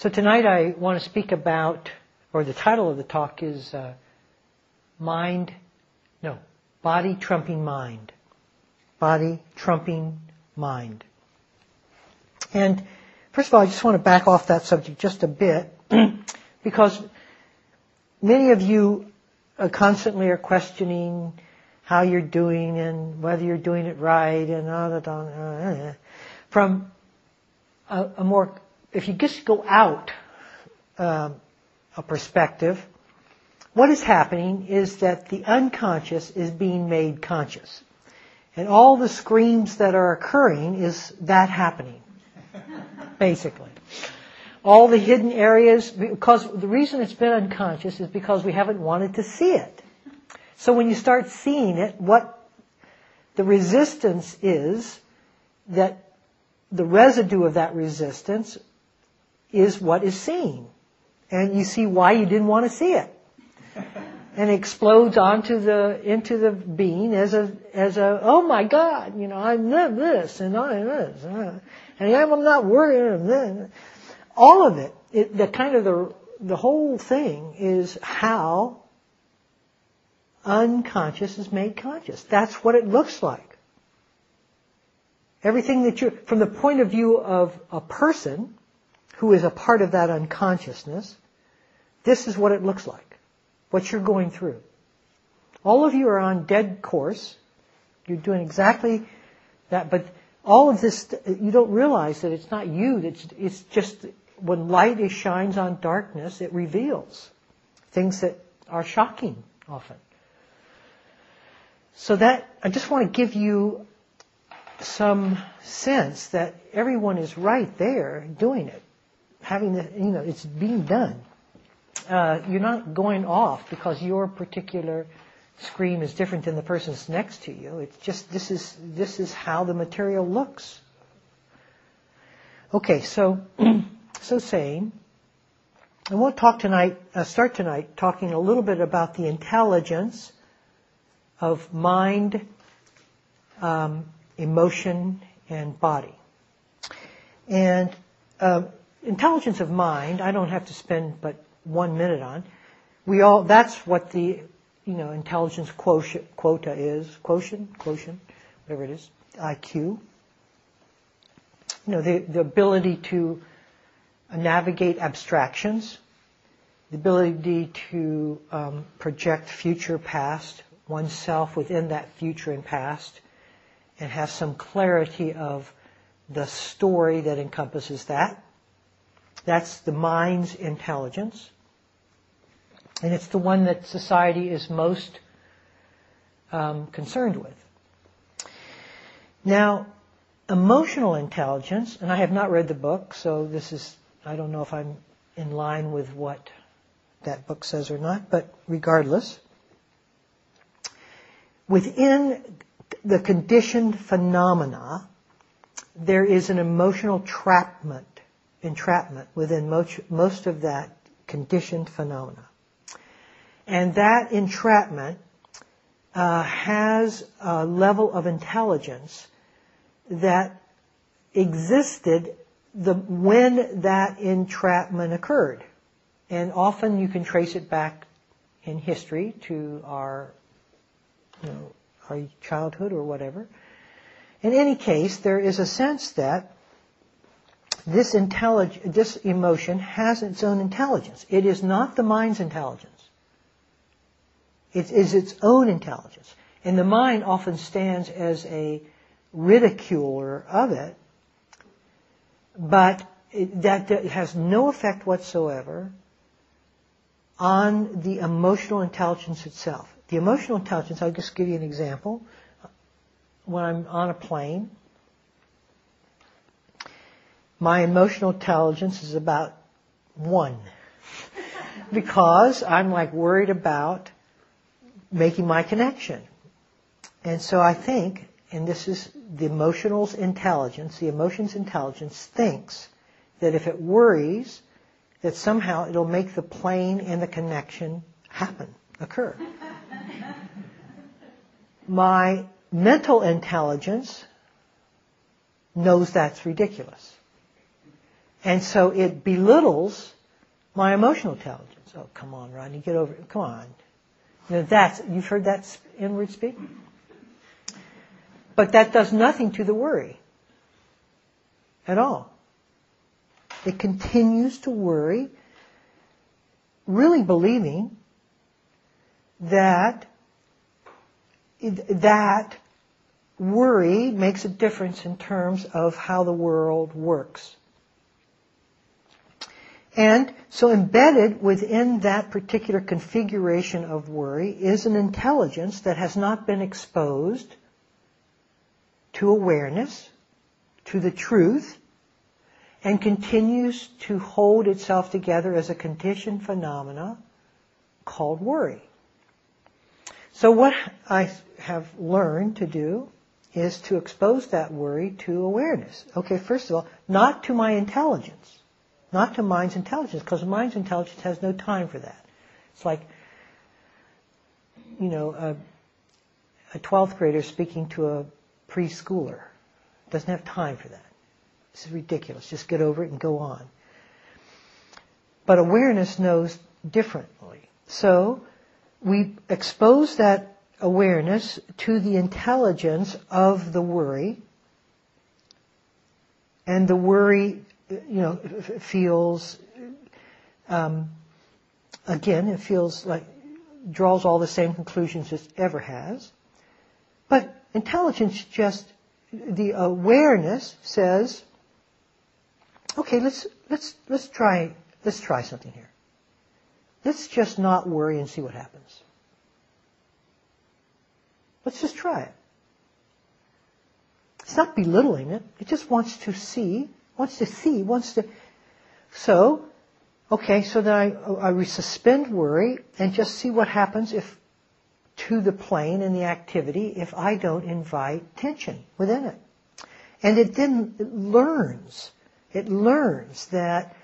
So tonight I want to speak about, or the title of the talk is uh, Mind, no, Body Trumping Mind. Body Trumping Mind. And first of all, I just want to back off that subject just a bit because many of you uh, constantly are questioning how you're doing and whether you're doing it right and all that. Uh, from a, a, more, if you just go out um, a perspective, what is happening is that the unconscious is being made conscious. And all the screams that are occurring is that happening, basically. All the hidden areas, because the reason it's been unconscious is because we haven't wanted to see it. So when you start seeing it, what the resistance is, that the residue of that resistance is what is seen. And you see why you didn't want to see it. And explodes onto the, into the being as a, as a, oh my God, you know, I live this and I this. And I'm not worried. All of it, it, the kind of the, the whole thing is how unconscious is made conscious. That's what it looks like. Everything that you, from the point of view of a person who is a part of that unconsciousness, this is what it looks like. What you're going through. All of you are on dead course. You're doing exactly that, but all of this, you don't realize that it's not you, it's, it's just when light is, shines on darkness, it reveals things that are shocking often. So that, I just want to give you some sense that everyone is right there doing it. Having the, you know, it's being done. Uh, you're not going off because your particular scream is different than the person's next to you. It's just, this is, this is how the material looks. Okay, so, so saying, want to talk tonight, uh, start tonight talking a little bit about the intelligence of mind, um, emotion, and body. And uh, intelligence of mind, I don't have to spend but one minute on. We all, that's what the, you know, intelligence quotient, quota is, quotient, quotient, whatever it is, IQ. You know, the, the ability to navigate abstractions, the ability to um, project future past, oneself within that future and past, and have some clarity of the story that encompasses that. That's the mind's intelligence. And it's the one that society is most um, concerned with. Now, emotional intelligence, and I have not read the book, so this is, I don't know if I'm in line with what that book says or not, but regardless, within the conditioned phenomena, there is an emotional trapment, entrapment within most, most of that conditioned phenomena. And that entrapment uh, has a level of intelligence that existed the, when that entrapment occurred. And often you can trace it back in history to our you know, our childhood or whatever. In any case, there is a sense that this, intellig- this emotion has its own intelligence. It is not the mind's intelligence. It is its own intelligence. And the mind often stands as a ridiculer of it, but it, that has no effect whatsoever on the emotional intelligence itself. The emotional intelligence, I'll just give you an example. When I'm on a plane, my emotional intelligence is about one. because I'm like worried about making my connection. And so I think, and this is the emotional's intelligence, the emotion's intelligence thinks that if it worries, that somehow it'll make the plane and the connection happen, occur my mental intelligence knows that's ridiculous. And so it belittles my emotional intelligence. Oh, come on, Rodney, get over it. Come on. You know, that's, you've heard that inward speak? But that does nothing to the worry at all. It continues to worry, really believing that that worry makes a difference in terms of how the world works. And so embedded within that particular configuration of worry is an intelligence that has not been exposed to awareness, to the truth, and continues to hold itself together as a conditioned phenomena called worry. So what I have learned to do is to expose that worry to awareness. Okay, first of all, not to my intelligence, not to mind's intelligence, because mind's intelligence has no time for that. It's like, you know, a, a 12th grader speaking to a preschooler. Doesn't have time for that. This is ridiculous. Just get over it and go on. But awareness knows differently. So we expose that awareness to the intelligence of the worry, and the worry, you know, feels, um, again, it feels like draws all the same conclusions it ever has. But intelligence just, the awareness says, okay, let's, let's, let's try, let's try something here. Let's just not worry and see what happens. Let's just try it. It's not belittling it. It just wants to see, wants to see, wants to. So, okay, so then I, I suspend worry and just see what happens if to the plane and the activity if I don't invite tension within it. And it then it learns. It learns that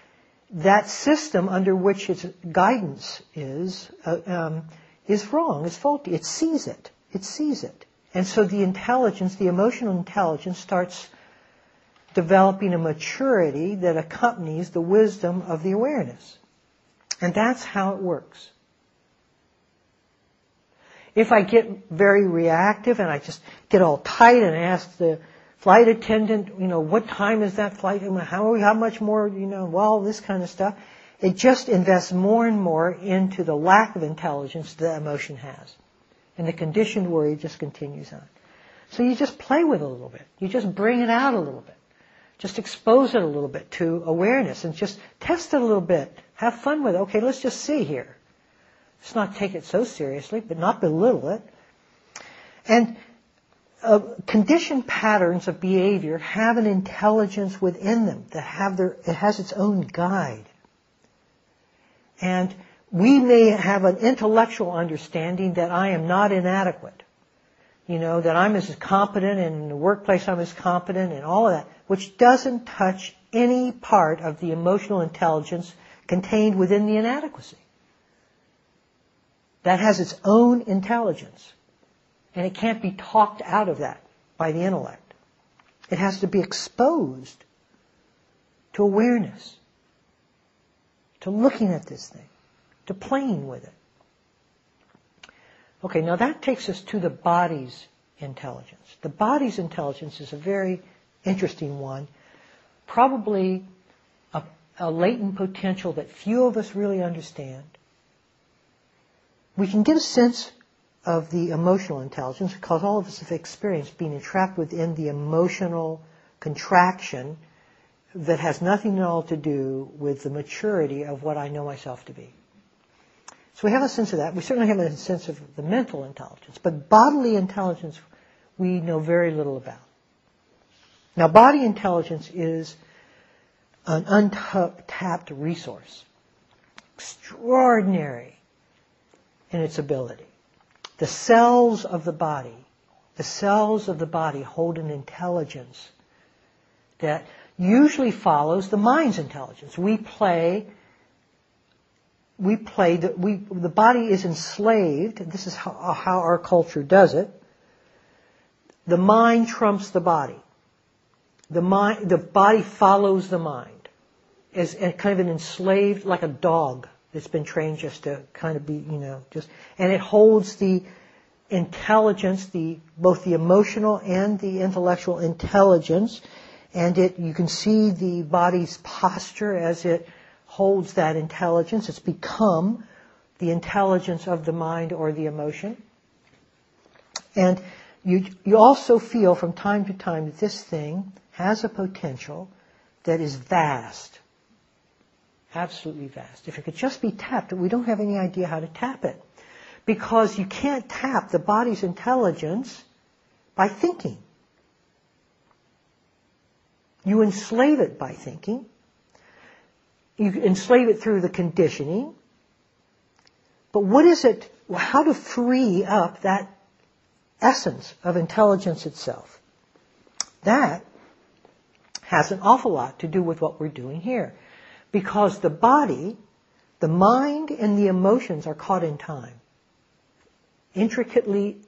that system under which its guidance is uh, um, is wrong, is faulty. It sees it. It sees it. And so the intelligence, the emotional intelligence starts developing a maturity that accompanies the wisdom of the awareness. And that's how it works. If I get very reactive and I just get all tight and ask the flight attendant, you know, what time is that flight? How, how much more, you know, well, this kind of stuff. It just invests more and more into the lack of intelligence that emotion has. And the conditioned worry just continues on. So you just play with it a little bit. You just bring it out a little bit. Just expose it a little bit to awareness and just test it a little bit. Have fun with it. Okay, let's just see here. Let's not take it so seriously, but not belittle it. And uh, conditioned patterns of behavior have an intelligence within them that have their, it has its own guide. And we may have an intellectual understanding that I am not inadequate. You know, that I'm as competent and in the workplace I'm as competent and all of that, which doesn't touch any part of the emotional intelligence contained within the inadequacy. That has its own intelligence. And it can't be talked out of that by the intellect. It has to be exposed to awareness, to looking at this thing to playing with it. Okay, now that takes us to the body's intelligence. The body's intelligence is a very interesting one, probably a, a latent potential that few of us really understand. We can get a sense of the emotional intelligence because all of us have experienced being entrapped within the emotional contraction that has nothing at all to do with the maturity of what I know myself to be. So we have a sense of that. We certainly have a sense of the mental intelligence, but bodily intelligence we know very little about. Now, body intelligence is an untapped resource, extraordinary in its ability. The cells of the body, the cells of the body hold an intelligence that usually follows the mind's intelligence. We play we play that we the body is enslaved. This is how, how our culture does it. The mind trumps the body. The mind, the body follows the mind. as kind of an enslaved, like a dog that's been trained just to kind of be, you know, just, and it holds the intelligence, the, both the emotional and the intellectual intelligence, and it, you can see the body's posture as it holds that intelligence. It's become the intelligence of the mind or the emotion. And you, you also feel from time to time that this thing has a potential that is vast. Absolutely vast. If it could just be tapped, we don't have any idea how to tap it. Because you can't tap the body's intelligence by thinking. You enslave it by thinking. You enslave it through the conditioning. But what is it, how to free up that essence of intelligence itself? That has an awful lot to do with what we're doing here. Because the body, the mind, and the emotions are caught in time. Intricately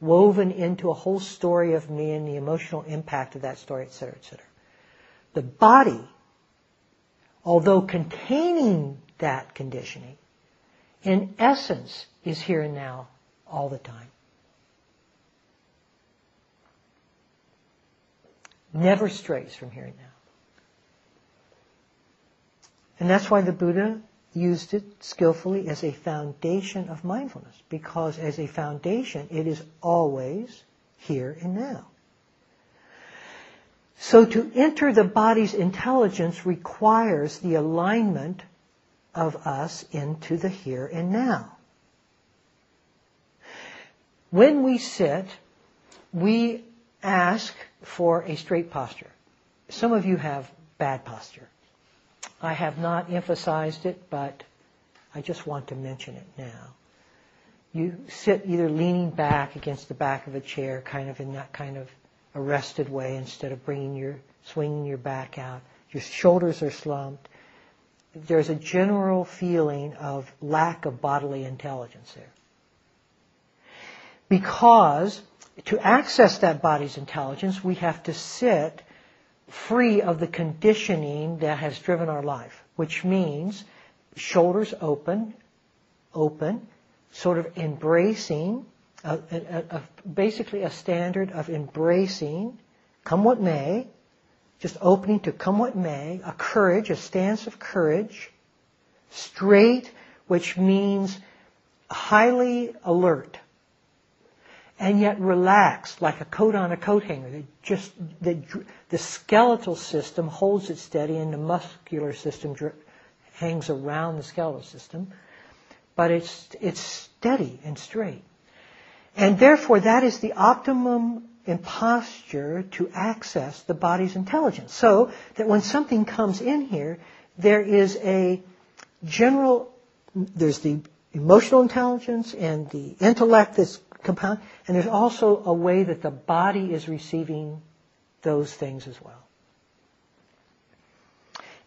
woven into a whole story of me and the emotional impact of that story, etc., etc. The body, although containing that conditioning, in essence is here and now all the time. Never strays from here and now. And that's why the Buddha used it skillfully as a foundation of mindfulness, because as a foundation, it is always here and now. So to enter the body's intelligence requires the alignment of us into the here and now. When we sit, we ask for a straight posture. Some of you have bad posture. I have not emphasized it, but I just want to mention it now. You sit either leaning back against the back of a chair, kind of in that kind of arrested way, instead of bringing your, swinging your back out. Your shoulders are slumped. There's a general feeling of lack of bodily intelligence there. Because to access that body's intelligence, we have to sit free of the conditioning that has driven our life, which means shoulders open, open, sort of embracing, a, a, a, basically a standard of embracing, come what may, just opening to come what may, a courage, a stance of courage, straight, which means highly alert, and yet relaxed like a coat on a coat hanger. That just the, skeletal system holds it steady, and the muscular system hangs around the skeletal system, but it's it's steady and straight, and therefore that is the optimum in posture to access the body's intelligence. So that when something comes in here, there is a general, there's the emotional intelligence and the intellect that's compound. And there's also a way that the body is receiving those things as well.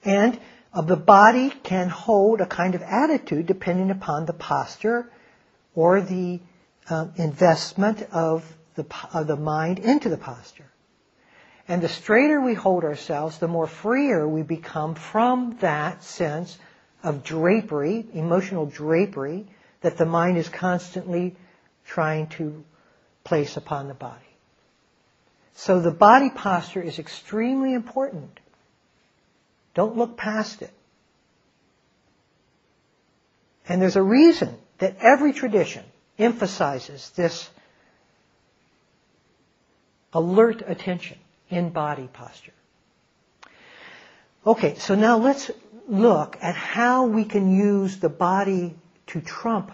And uh, the body can hold a kind of attitude depending upon the posture or the um, investment of the, of the mind into the posture. And the straighter we hold ourselves, the more freer we become from that sense of drapery, emotional drapery, that the mind is constantly trying to place upon the body. So the body posture is extremely important. Don't look past it. And there's a reason that every tradition emphasizes this alert attention in body posture. Okay, so now let's look at how we can use the body to trump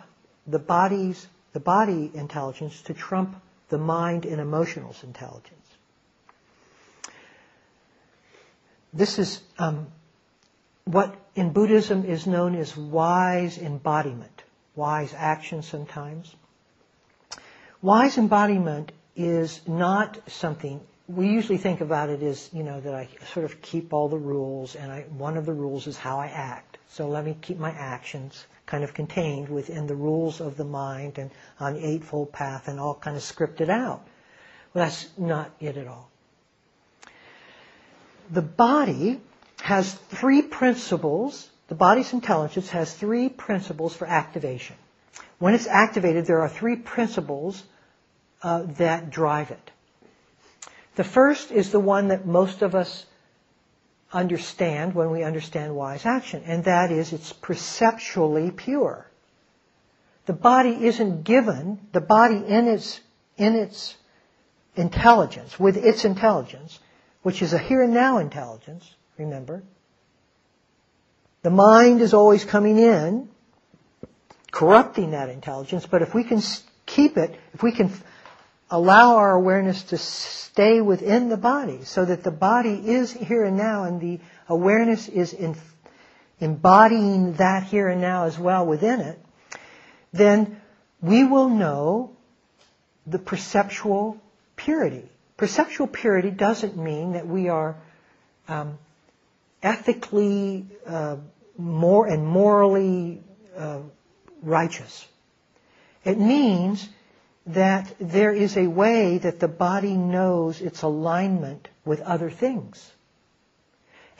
the body's the body intelligence to trump the mind and emotional intelligence. This is um, what in Buddhism is known as wise embodiment, wise action sometimes. Wise embodiment is not something we usually think about it as you know that I sort of keep all the rules, and I, one of the rules is how I act. So let me keep my actions kind of contained within the rules of the mind and on the Eightfold Path and all kind of scripted out. Well, that's not it at all. The body has three principles. The body's intelligence has three principles for activation. When it's activated, there are three principles uh, that drive it. The first is the one that most of us understand when we understand wise action, and that is it's perceptually pure. The body isn't given, the body in its, in its intelligence, with its intelligence, which is a here and now intelligence, remember. The mind is always coming in, corrupting that intelligence, but if we can keep it, if we can allow our awareness to stay within the body so that the body is here and now and the awareness is in, embodying that here and now as well within it, then we will know the perceptual purity. Perceptual purity doesn't mean that we are um, ethically uh, more and morally uh, righteous. It means that there is a way that the body knows its alignment with other things.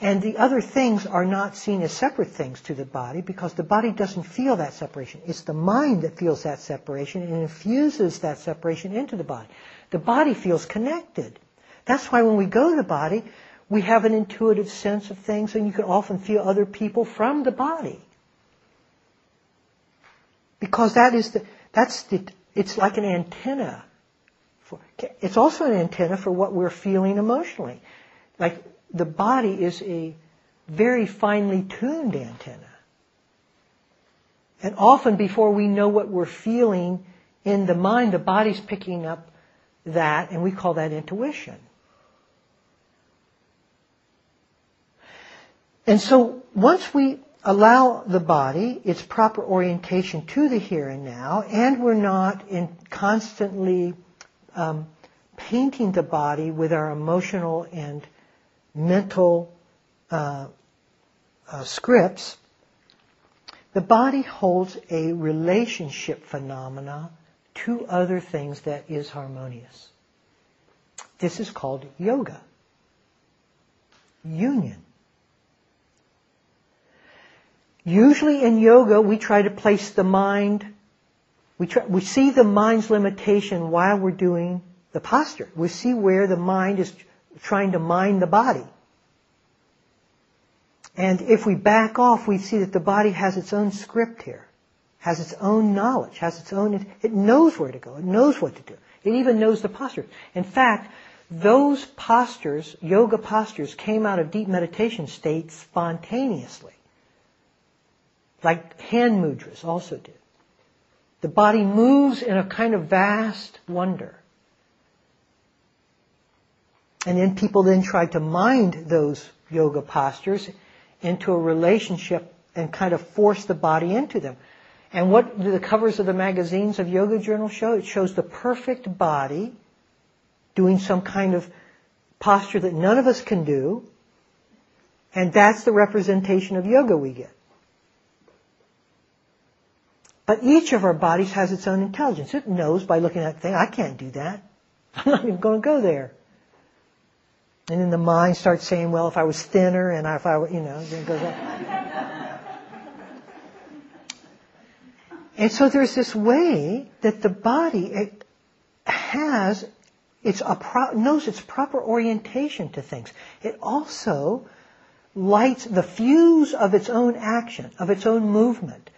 And the other things are not seen as separate things to the body because the body doesn't feel that separation. It's the mind that feels that separation and infuses that separation into the body. The body feels connected. That's why when we go to the body, we have an intuitive sense of things and you can often feel other people from the body. Because that is the, that's the it's like an antenna. For, it's also an antenna for what we're feeling emotionally. Like the body is a very finely tuned antenna. And often before we know what we're feeling in the mind, the body's picking up that, and we call that intuition. And so once we allow the body its proper orientation to the here and now, and we're not in constantly um, painting the body with our emotional and mental uh, uh, scripts. The body holds a relationship phenomena to other things that is harmonious. This is called yoga. Union. Usually in yoga, we try to place the mind, we, try, we see the mind's limitation while we're doing the posture. We see where the mind is trying to mind the body. And if we back off, we see that the body has its own script here, has its own knowledge, has its own, it knows where to go, it knows what to do. It even knows the posture. In fact, those postures, yoga postures, came out of deep meditation states spontaneously like hand mudras also did. The body moves in a kind of vast wonder. And then people then try to mind those yoga postures into a relationship and kind of force the body into them. And what do the covers of the magazines of yoga journals show? It shows the perfect body doing some kind of posture that none of us can do. And that's the representation of yoga we get. But each of our bodies has its own intelligence. It knows by looking at the thing, I can't do that. I'm not even going to go there. And then the mind starts saying, well, if I was thinner and if I you know, then goes up. and so there's this way that the body it has its pro- knows its proper orientation to things. It also lights the fuse of its own action, of its own movement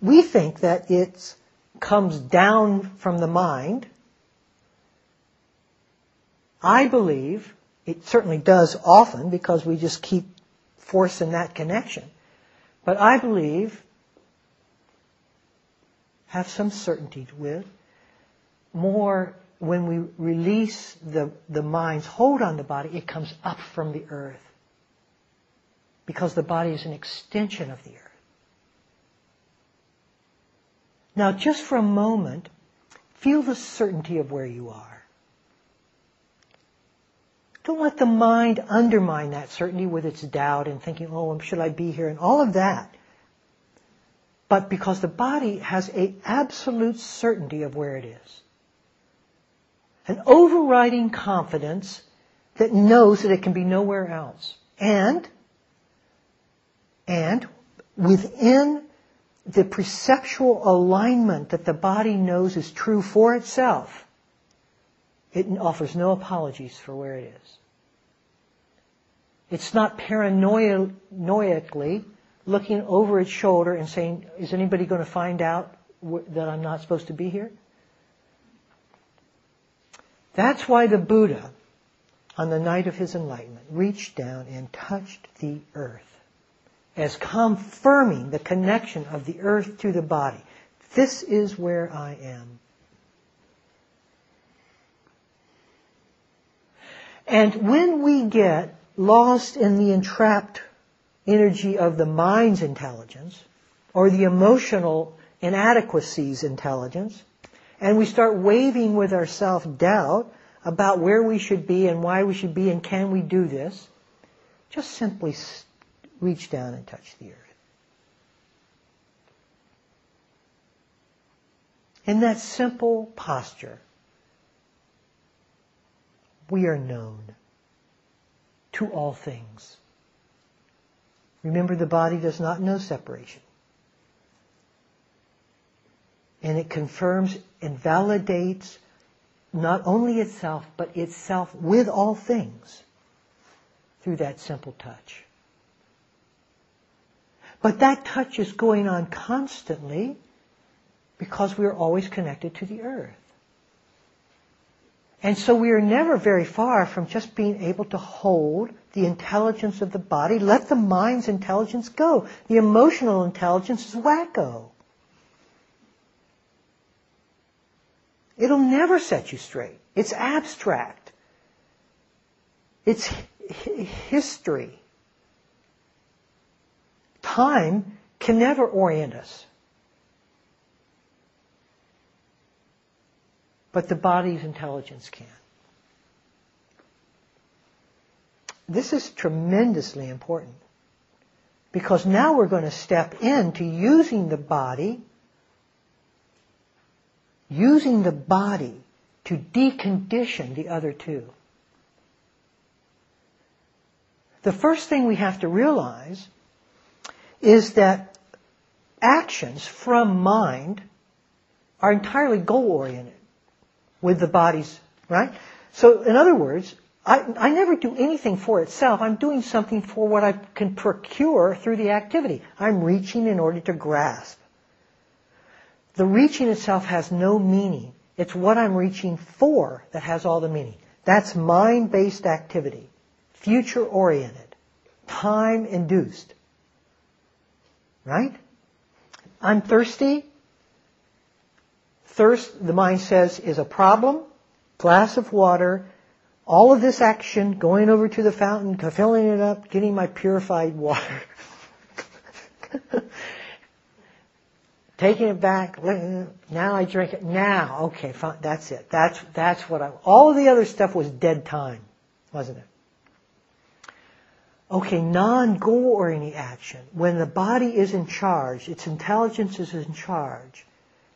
we think that it comes down from the mind. I believe it certainly does often because we just keep forcing that connection. But I believe, have some certainty with, more when we release the, the mind's hold on the body, it comes up from the earth. Because the body is an extension of the earth. Now, just for a moment, feel the certainty of where you are. Don't let the mind undermine that certainty with its doubt and thinking, oh, um, should I be here, and all of that. But because the body has an absolute certainty of where it is. An overriding confidence that knows that it can be nowhere else. And And within the perceptual alignment that the body knows is true for itself, it offers no apologies for where it is. It's not paranoiacally looking over its shoulder and saying, is anybody going to find out that I'm not supposed to be here? That's why the Buddha, on the night of his enlightenment, reached down and touched the earth as confirming the connection of the earth to the body. This is where I am. And when we get lost in the entrapped energy of the mind's intelligence, or the emotional inadequacies intelligence, and we start waving with our self-doubt about where we should be and why we should be and can we do this, just simply reach down and touch the earth. In that simple posture, we are known to all things. Remember, the body does not know separation. And it confirms and validates not only itself, but itself with all things through that simple touch. But that touch is going on constantly because we are always connected to the earth. And so we are never very far from just being able to hold the intelligence of the body, let the mind's intelligence go. The emotional intelligence is wacko. It'll never set you straight. It's abstract. It's history. Time can never orient us. But the body's intelligence can. This is tremendously important because now we're going to step into using the body, using the body to decondition the other two. The first thing we have to realize is that actions from mind are entirely goal oriented with the body's, right? So in other words, I, I never do anything for itself. I'm doing something for what I can procure through the activity. I'm reaching in order to grasp. The reaching itself has no meaning. It's what I'm reaching for that has all the meaning. That's mind-based activity. Future-oriented. Time-induced. Right? I'm thirsty. Thirst, the mind says, is a problem. Glass of water. All of this action, going over to the fountain, filling it up, getting my purified water. Taking it back, now I drink it. Now, okay, fine, that's it. That's, that's what I, all of the other stuff was dead time, wasn't it? Okay, non-goal oriented action. When the body is in charge, its intelligence is in charge,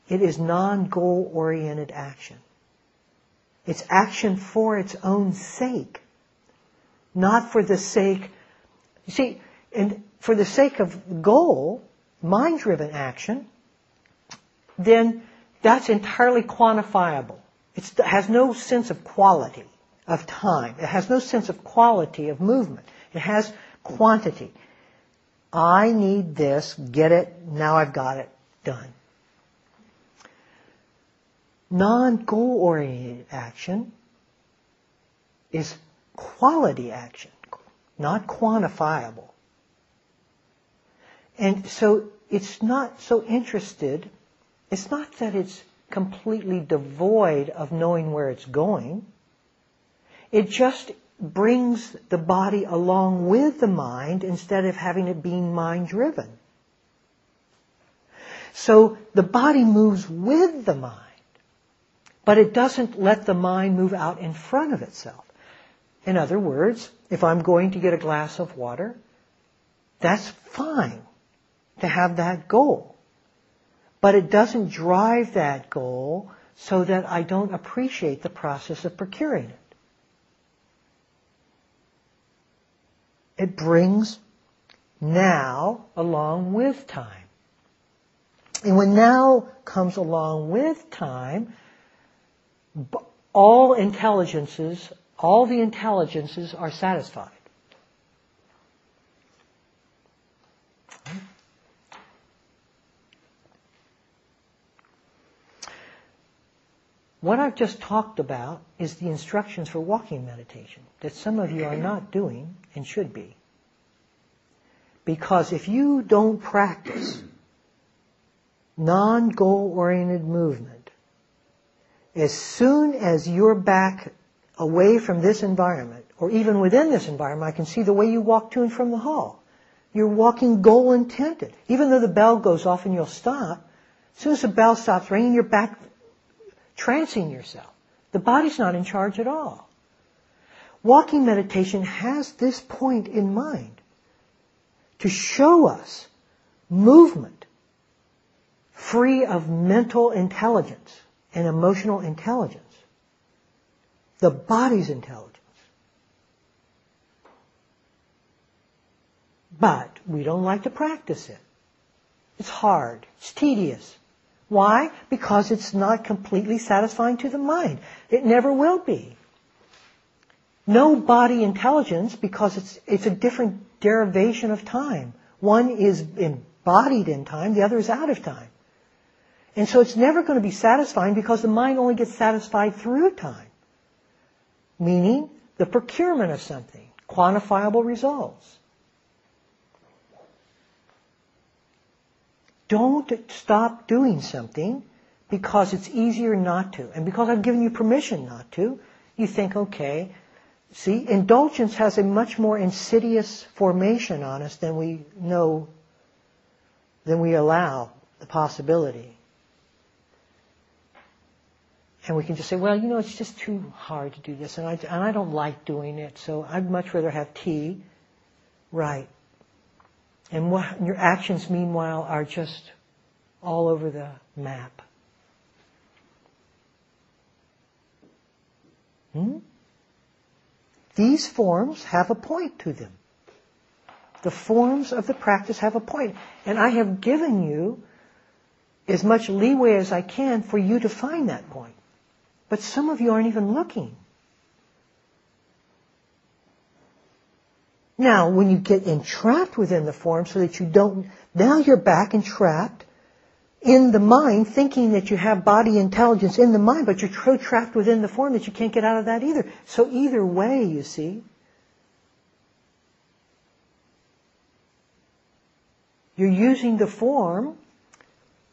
it is non-goal oriented action. It's action for its own sake, not for the sake. You see, and for the sake of goal, mind-driven action, then that's entirely quantifiable. It's, it has no sense of quality of time. It has no sense of quality of movement. It has quantity. I need this, get it, now I've got it, done non-goal oriented action is quality action, not quantifiable. And so it's not so interested, it's not that it's completely devoid of knowing where it's going. It just brings the body along with the mind instead of having it being mind driven. So the body moves with the mind. But it doesn't let the mind move out in front of itself. In other words, if I'm going to get a glass of water, that's fine to have that goal. But it doesn't drive that goal so that I don't appreciate the process of procuring it. It brings now along with time. And when now comes along with time, all intelligences, all the intelligences are satisfied. What I've just talked about is the instructions for walking meditation that some of you are not doing and should be. Because if you don't practice non-goal oriented movement, as soon as you're back away from this environment, or even within this environment, I can see the way you walk to and from the hall. You're walking goal intended. Even though the bell goes off and you'll stop, as soon as the bell stops ringing, you're back trancing yourself. The body's not in charge at all. Walking meditation has this point in mind to show us movement free of mental intelligence and emotional intelligence. The body's intelligence. But we don't like to practice it. It's hard. It's tedious. Why? Because it's not completely satisfying to the mind. It never will be. No body intelligence because it's, it's a different derivation of time. One is embodied in time, the other is out of time. And so it's never going to be satisfying because the mind only gets satisfied through time. Meaning the procurement of something, quantifiable results. Don't stop doing something because it's easier not to. And because I've given you permission not to, you think, okay, see, indulgence has a much more insidious formation on us than we know, than we allow the possibility. And we can just say, well, you know, it's just too hard to do this, and I, and I don't like doing it, so I'd much rather have tea. Right. And your actions, meanwhile, are just all over the map. Hmm? These forms have a point to them. The forms of the practice have a point. And I have given you as much leeway as I can for you to find that point. But some of you aren't even looking. Now, when you get entrapped within the form so that you don't, now you're back entrapped in the mind thinking that you have body intelligence in the mind, but you're so trapped within the form that you can't get out of that either. So either way, you see, you're using the form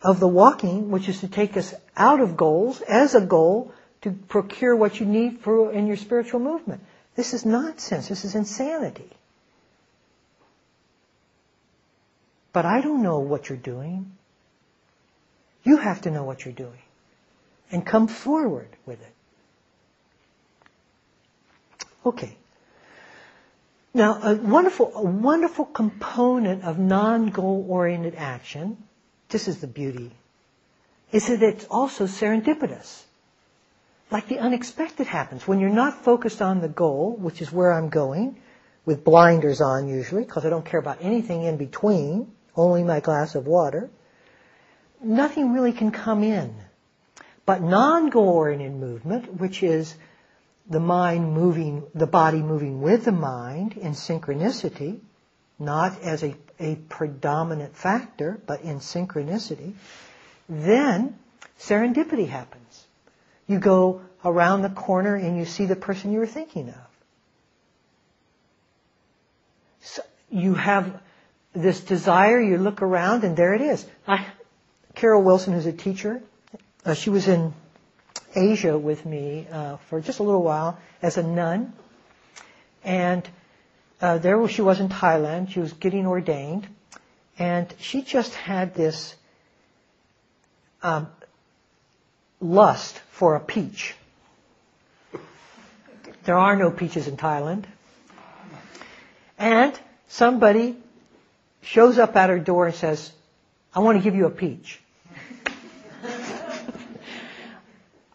of the walking, which is to take us out of goals, as a goal, to procure what you need for in your spiritual movement. This is nonsense. This is insanity. But I don't know what you're doing. You have to know what you're doing. And come forward with it. Okay. Now, a wonderful, a wonderful component of non-goal oriented action, this is the beauty, is that it's also serendipitous like the unexpected happens. When you're not focused on the goal, which is where I'm going, with blinders on usually, because I don't care about anything in between, only my glass of water, nothing really can come in. But non-goal oriented movement, which is the mind moving, the body moving with the mind in synchronicity, not as a, a predominant factor, but in synchronicity, then serendipity happens. You go around the corner and you see the person you were thinking of. So you have this desire, you look around, and there it is. I, Carol Wilson, is a teacher, uh, she was in Asia with me uh, for just a little while as a nun. And uh, there she was in Thailand. She was getting ordained. And she just had this um, lust for a peach. There are no peaches in Thailand. And somebody shows up at her door and says, I want to give you a peach.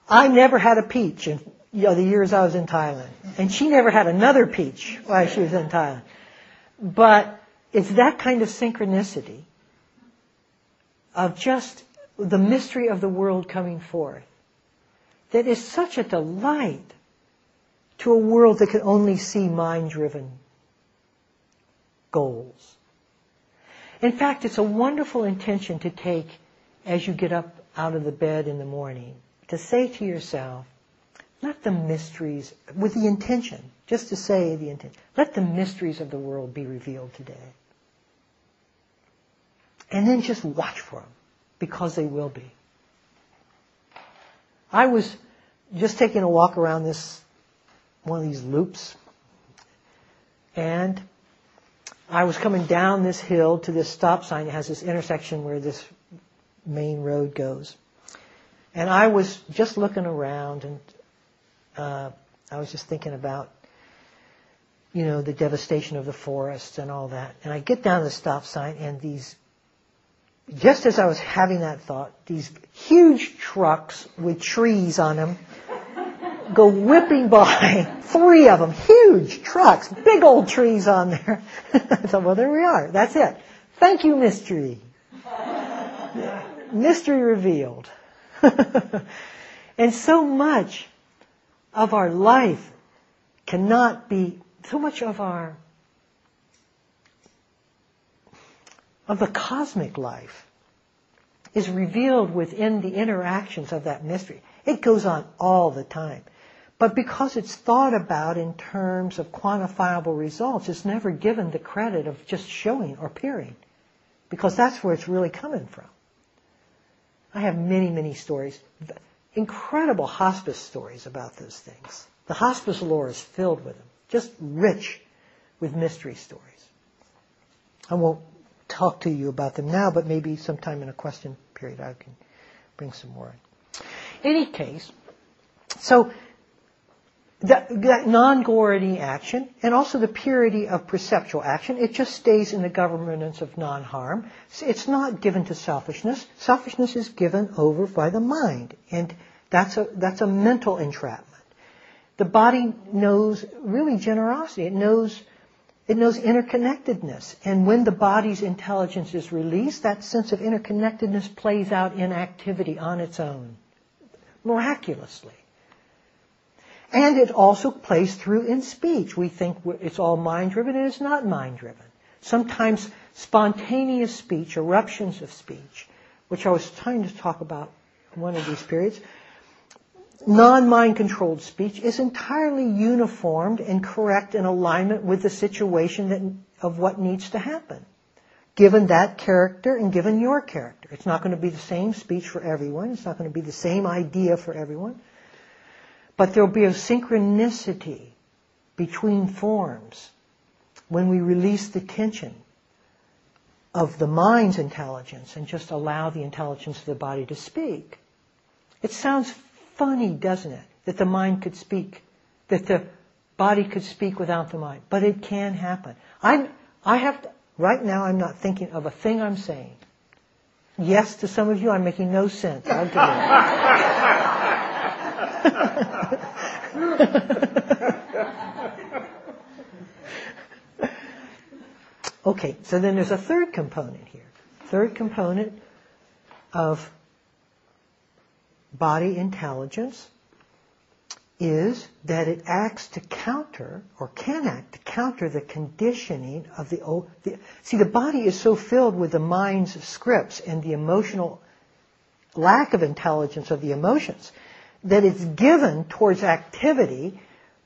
I never had a peach in you know, the years I was in Thailand. And she never had another peach while she was in Thailand. But it's that kind of synchronicity of just the mystery of the world coming forth that is such a delight to a world that can only see mind driven goals. In fact, it's a wonderful intention to take as you get up out of the bed in the morning to say to yourself, let the mysteries, with the intention, just to say the intention, let the mysteries of the world be revealed today. And then just watch for them, because they will be. I was just taking a walk around this, one of these loops, and I was coming down this hill to this stop sign. It has this intersection where this main road goes. And I was just looking around and uh, I was just thinking about, you know, the devastation of the forests and all that. And I get down to the stop sign and these, just as I was having that thought, these huge trucks with trees on them go whipping by. Three of them, huge trucks, big old trees on there. I thought, well, there we are. That's it. Thank you, mystery. mystery revealed. and so much of our life cannot be, so much of our, of the cosmic life is revealed within the interactions of that mystery. It goes on all the time. But because it's thought about in terms of quantifiable results, it's never given the credit of just showing or appearing. Because that's where it's really coming from. I have many, many stories, incredible hospice stories about those things. The hospice lore is filled with them, just rich with mystery stories. I won't talk to you about them now, but maybe sometime in a question period I can bring some more in. Any case, so that, that non-gority action and also the purity of perceptual action, it just stays in the governance of non-harm. It's not given to selfishness. Selfishness is given over by the mind, and that's a, that's a mental entrapment. The body knows really generosity. It knows, it knows interconnectedness. And when the body's intelligence is released, that sense of interconnectedness plays out in activity on its own, miraculously. And it also plays through in speech. We think it's all mind driven and it's not mind driven. Sometimes spontaneous speech, eruptions of speech, which I was trying to talk about in one of these periods, non-mind controlled speech is entirely uniformed and correct in alignment with the situation that, of what needs to happen. Given that character and given your character. It's not going to be the same speech for everyone. It's not going to be the same idea for everyone. But there'll be a synchronicity between forms when we release the tension of the mind's intelligence and just allow the intelligence of the body to speak. It sounds funny, doesn't it? That the mind could speak, that the body could speak without the mind. But it can happen. I'm, I have to, right now I'm not thinking of a thing I'm saying. Yes, to some of you I'm making no sense. I'll okay, so then there's a third component here. Third component of body intelligence is that it acts to counter or can act to counter the conditioning of the old. The, see, the body is so filled with the mind's scripts and the emotional lack of intelligence of the emotions that it's given towards activity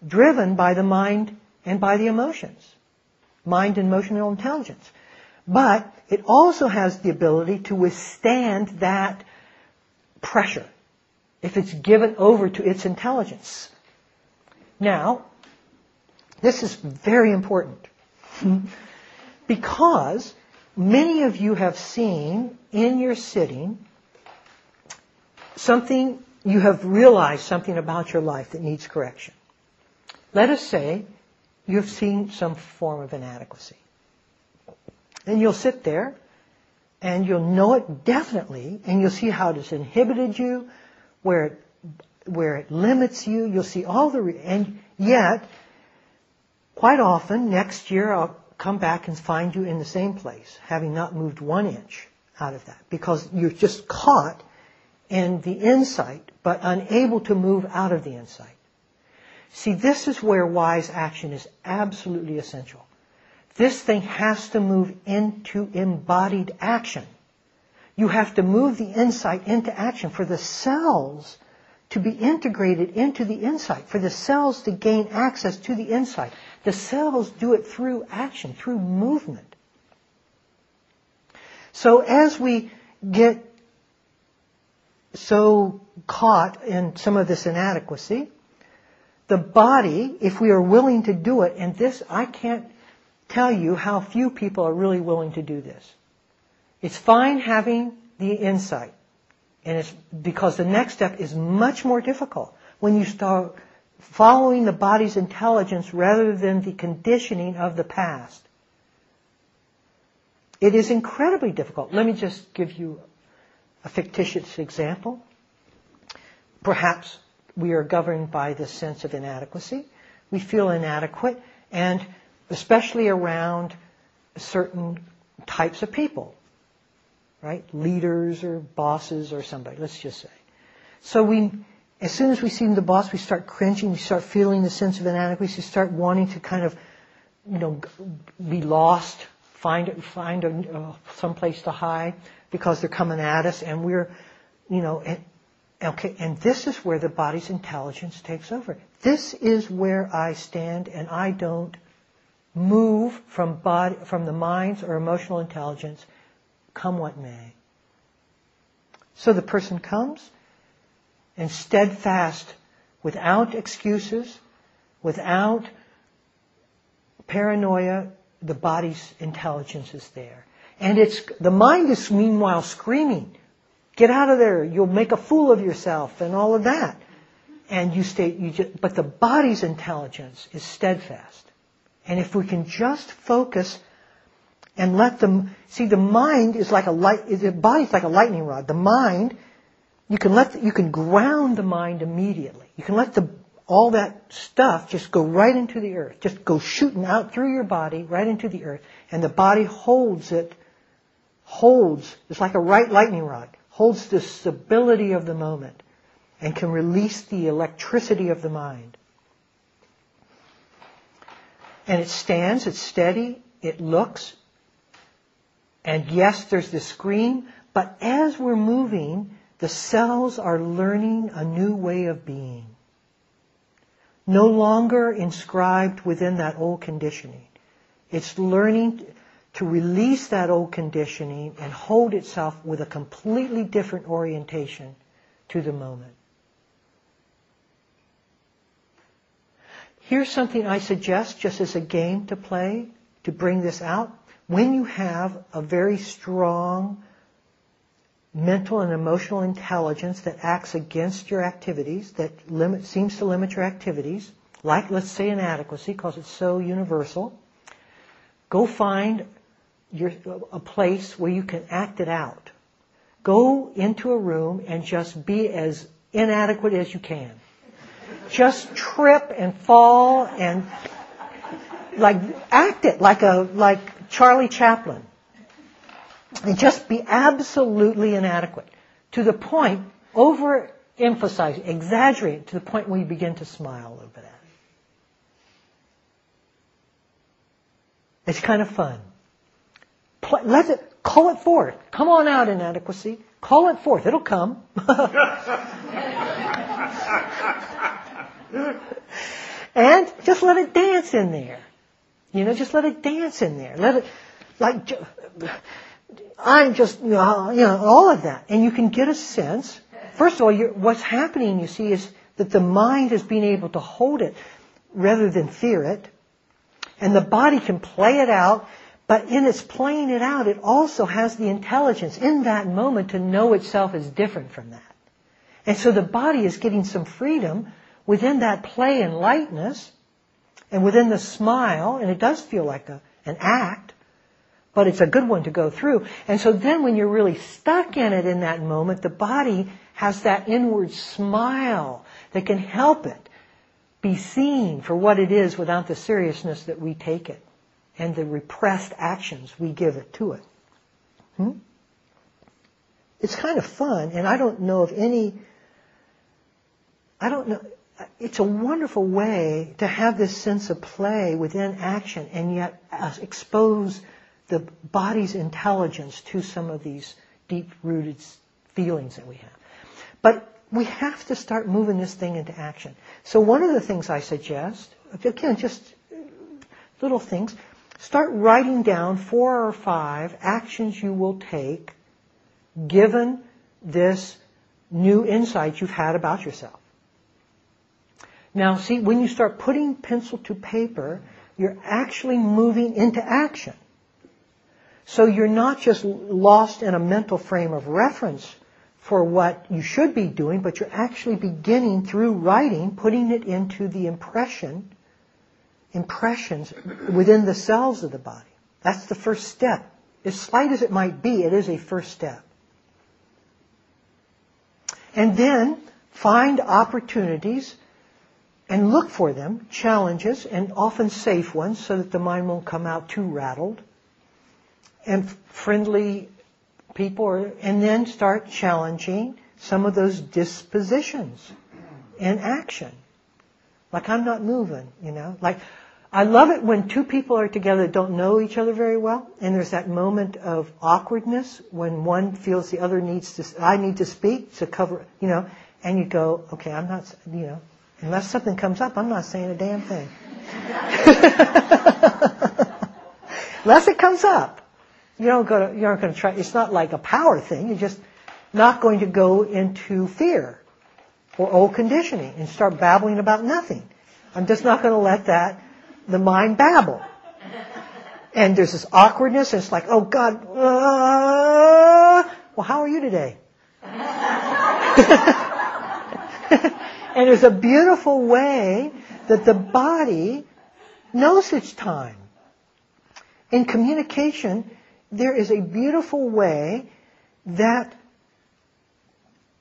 driven by the mind and by the emotions. Mind and emotional intelligence. But it also has the ability to withstand that pressure if it's given over to its intelligence. Now, this is very important because many of you have seen in your sitting something, you have realized something about your life that needs correction. Let us say you've seen some form of inadequacy. And you'll sit there and you'll know it definitely and you'll see how it has inhibited you, where it, where it limits you. You'll see all the, re- and yet, quite often, next year I'll come back and find you in the same place, having not moved one inch out of that, because you're just caught in the insight, but unable to move out of the insight. See, this is where wise action is absolutely essential. This thing has to move into embodied action. You have to move the insight into action for the cells to be integrated into the insight, for the cells to gain access to the insight. The cells do it through action, through movement. So as we get so caught in some of this inadequacy, the body, if we are willing to do it, and this, I can't tell you how few people are really willing to do this. It's fine having the insight. And it's because the next step is much more difficult when you start following the body's intelligence rather than the conditioning of the past. It is incredibly difficult. Let me just give you a fictitious example. Perhaps we are governed by this sense of inadequacy. We feel inadequate, and especially around certain types of people, right? Leaders or bosses or somebody, let's just say. So we, as soon as we see the boss, we start cringing, we start feeling the sense of inadequacy, we start wanting to kind of, you know, be lost, find find a, uh, some place to hide because they're coming at us, and we're, you know, and, Okay, and this is where the body's intelligence takes over. This is where I stand and I don't move from body, from the mind's or emotional intelligence, come what may. So the person comes and steadfast, without excuses, without paranoia, the body's intelligence is there. And it's, the mind is meanwhile screaming, Get out of there. You'll make a fool of yourself and all of that. And you stay, you just, but the body's intelligence is steadfast. And if we can just focus and let them, see the mind is like a light, the body's like a lightning rod. The mind, you can let, the, you can ground the mind immediately. You can let the, all that stuff just go right into the earth. Just go shooting out through your body, right into the earth. And the body holds it, holds, it's like a right lightning rod holds the stability of the moment and can release the electricity of the mind. And it stands, it's steady, it looks, and yes, there's the screen, but as we're moving, the cells are learning a new way of being. No longer inscribed within that old conditioning. It's learning to release that old conditioning and hold itself with a completely different orientation to the moment. Here's something I suggest just as a game to play to bring this out. When you have a very strong mental and emotional intelligence that acts against your activities, that limit, seems to limit your activities, like let's say inadequacy because it's so universal, go find your, a place where you can act it out. Go into a room and just be as inadequate as you can. Just trip and fall and like act it like a like Charlie Chaplin. And just be absolutely inadequate to the point overemphasize, exaggerate to the point where you begin to smile a little bit. It's kind of fun let it, call it forth. Come on out, inadequacy. Call it forth. It'll come. and just let it dance in there. You know, just let it dance in there. Let it, like, I'm just, you know, all of that. And you can get a sense. First of all, what's happening, you see, is that the mind is being able to hold it rather than fear it. And the body can play it out but in its playing it out, it also has the intelligence in that moment to know itself as different from that. And so the body is getting some freedom within that play and lightness and within the smile, and it does feel like a, an act, but it's a good one to go through. And so then when you're really stuck in it in that moment, the body has that inward smile that can help it be seen for what it is without the seriousness that we take it. and the repressed actions we give it to it. Hmm? It's kind of fun, and I don't know of any, I don't know, it's a wonderful way to have this sense of play within action and yet expose the body's intelligence to some of these deep rooted feelings that we have. But we have to start moving this thing into action. So one of the things I suggest, again, just uh, little things, start writing down four or five actions you will take given this new insight you've had about yourself. Now, see, when you start putting pencil to paper, you're actually moving into action. So you're not just lost in a mental frame of reference for what you should be doing, but you're actually beginning through writing, putting it into the impression, impressions within the cells of the body. That's the first step. As slight as it might be, it is a first step. And then find opportunities and look for them, challenges, and often safe ones so that the mind won't come out too rattled. And friendly people, and then start challenging some of those dispositions in action. Like I'm not moving, you know. Like I love it when two people are together that don't know each other very well, and there's that moment of awkwardness when one feels the other needs to, I need to speak to cover, you know, and you go, okay, I'm not, you know, unless something comes up, I'm not saying a damn thing. unless it comes up. You don't go to, you aren't going to try, it's not like a power thing, you're just not going to go into fear or old conditioning and start babbling about nothing. I'm just not going to let that, the mind babble. And there's this awkwardness, and it's like, oh God, uh, well, how are you today? and there's a beautiful way that the body knows its time. In communication, there is a beautiful way that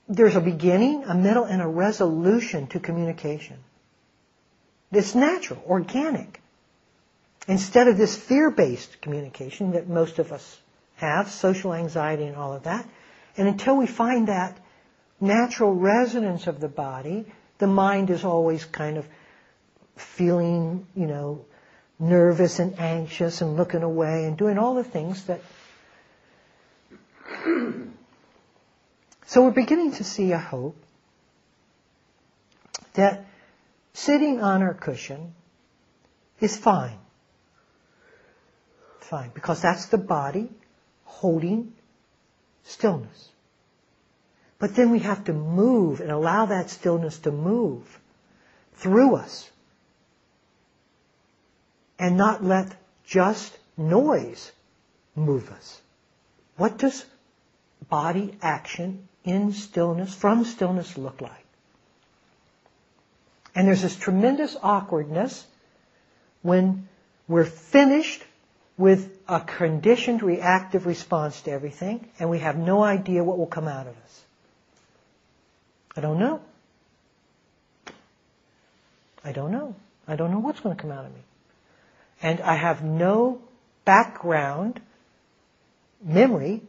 there's a beginning, a middle, and a resolution to communication. It's natural, organic. Instead of this fear-based communication that most of us have, social anxiety and all of that, and until we find that natural resonance of the body, the mind is always kind of feeling, you know, nervous and anxious and looking away and doing all the things that. so we're beginning to see a hope that sitting on our cushion is fine. Fine, because that's the body holding stillness. But then we have to move and allow that stillness to move through us and not let just noise move us. What does body action in stillness, from stillness look like? And there's this tremendous awkwardness when we're finished with a conditioned reactive response to everything and we have no idea what will come out of us. I don't know. I don't know. I don't know what's going to come out of me and I have no background memory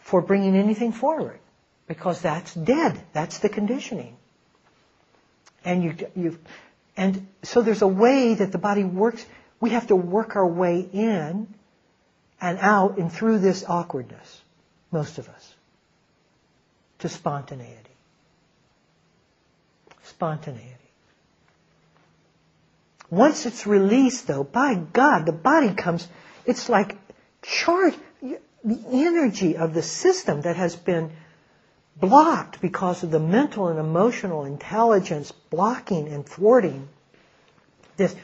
for bringing anything forward because that's dead. That's the conditioning. And you, you, and so there's a way that the body works. We have to work our way in and out and through this awkwardness, most of us, to spontaneity. Spontaneity. Once it's released, though, by God, the body comes, it's like charged. The energy of the system that has been blocked because of the mental and emotional intelligence blocking and thwarting this,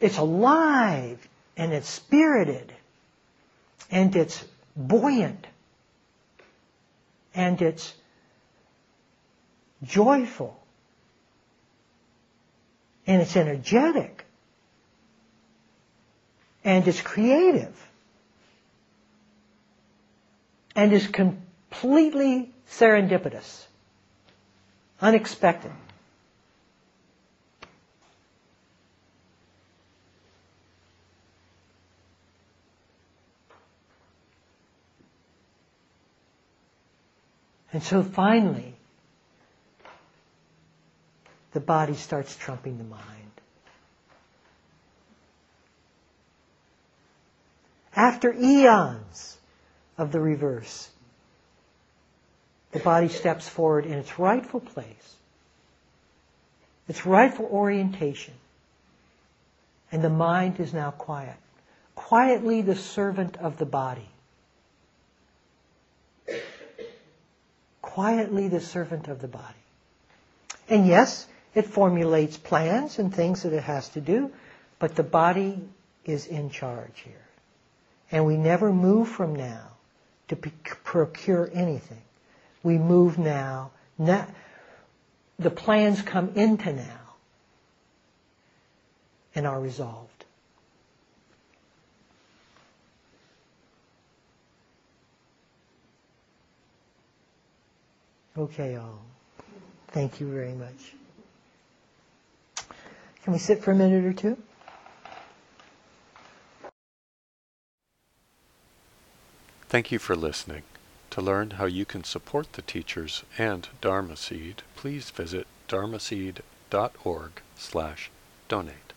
it's alive and it's spirited and it's buoyant and it's joyful and it's energetic. And it's creative. And is completely serendipitous, unexpected. And so finally, the body starts trumping the mind. After eons of the reverse, the body steps forward in its rightful place, its rightful orientation, and the mind is now quiet. Quietly the servant of the body. Quietly the servant of the body. And yes, it formulates plans and things that it has to do, but the body is in charge here. And we never move from now to procure anything. We move now. the plans come into now and are resolved. Okay, all. Thank you very much. Can we sit for a minute or two? Thank you for listening. To learn how you can support the teachers and Dharma Seed, please visit dharmaseed.org slash donate.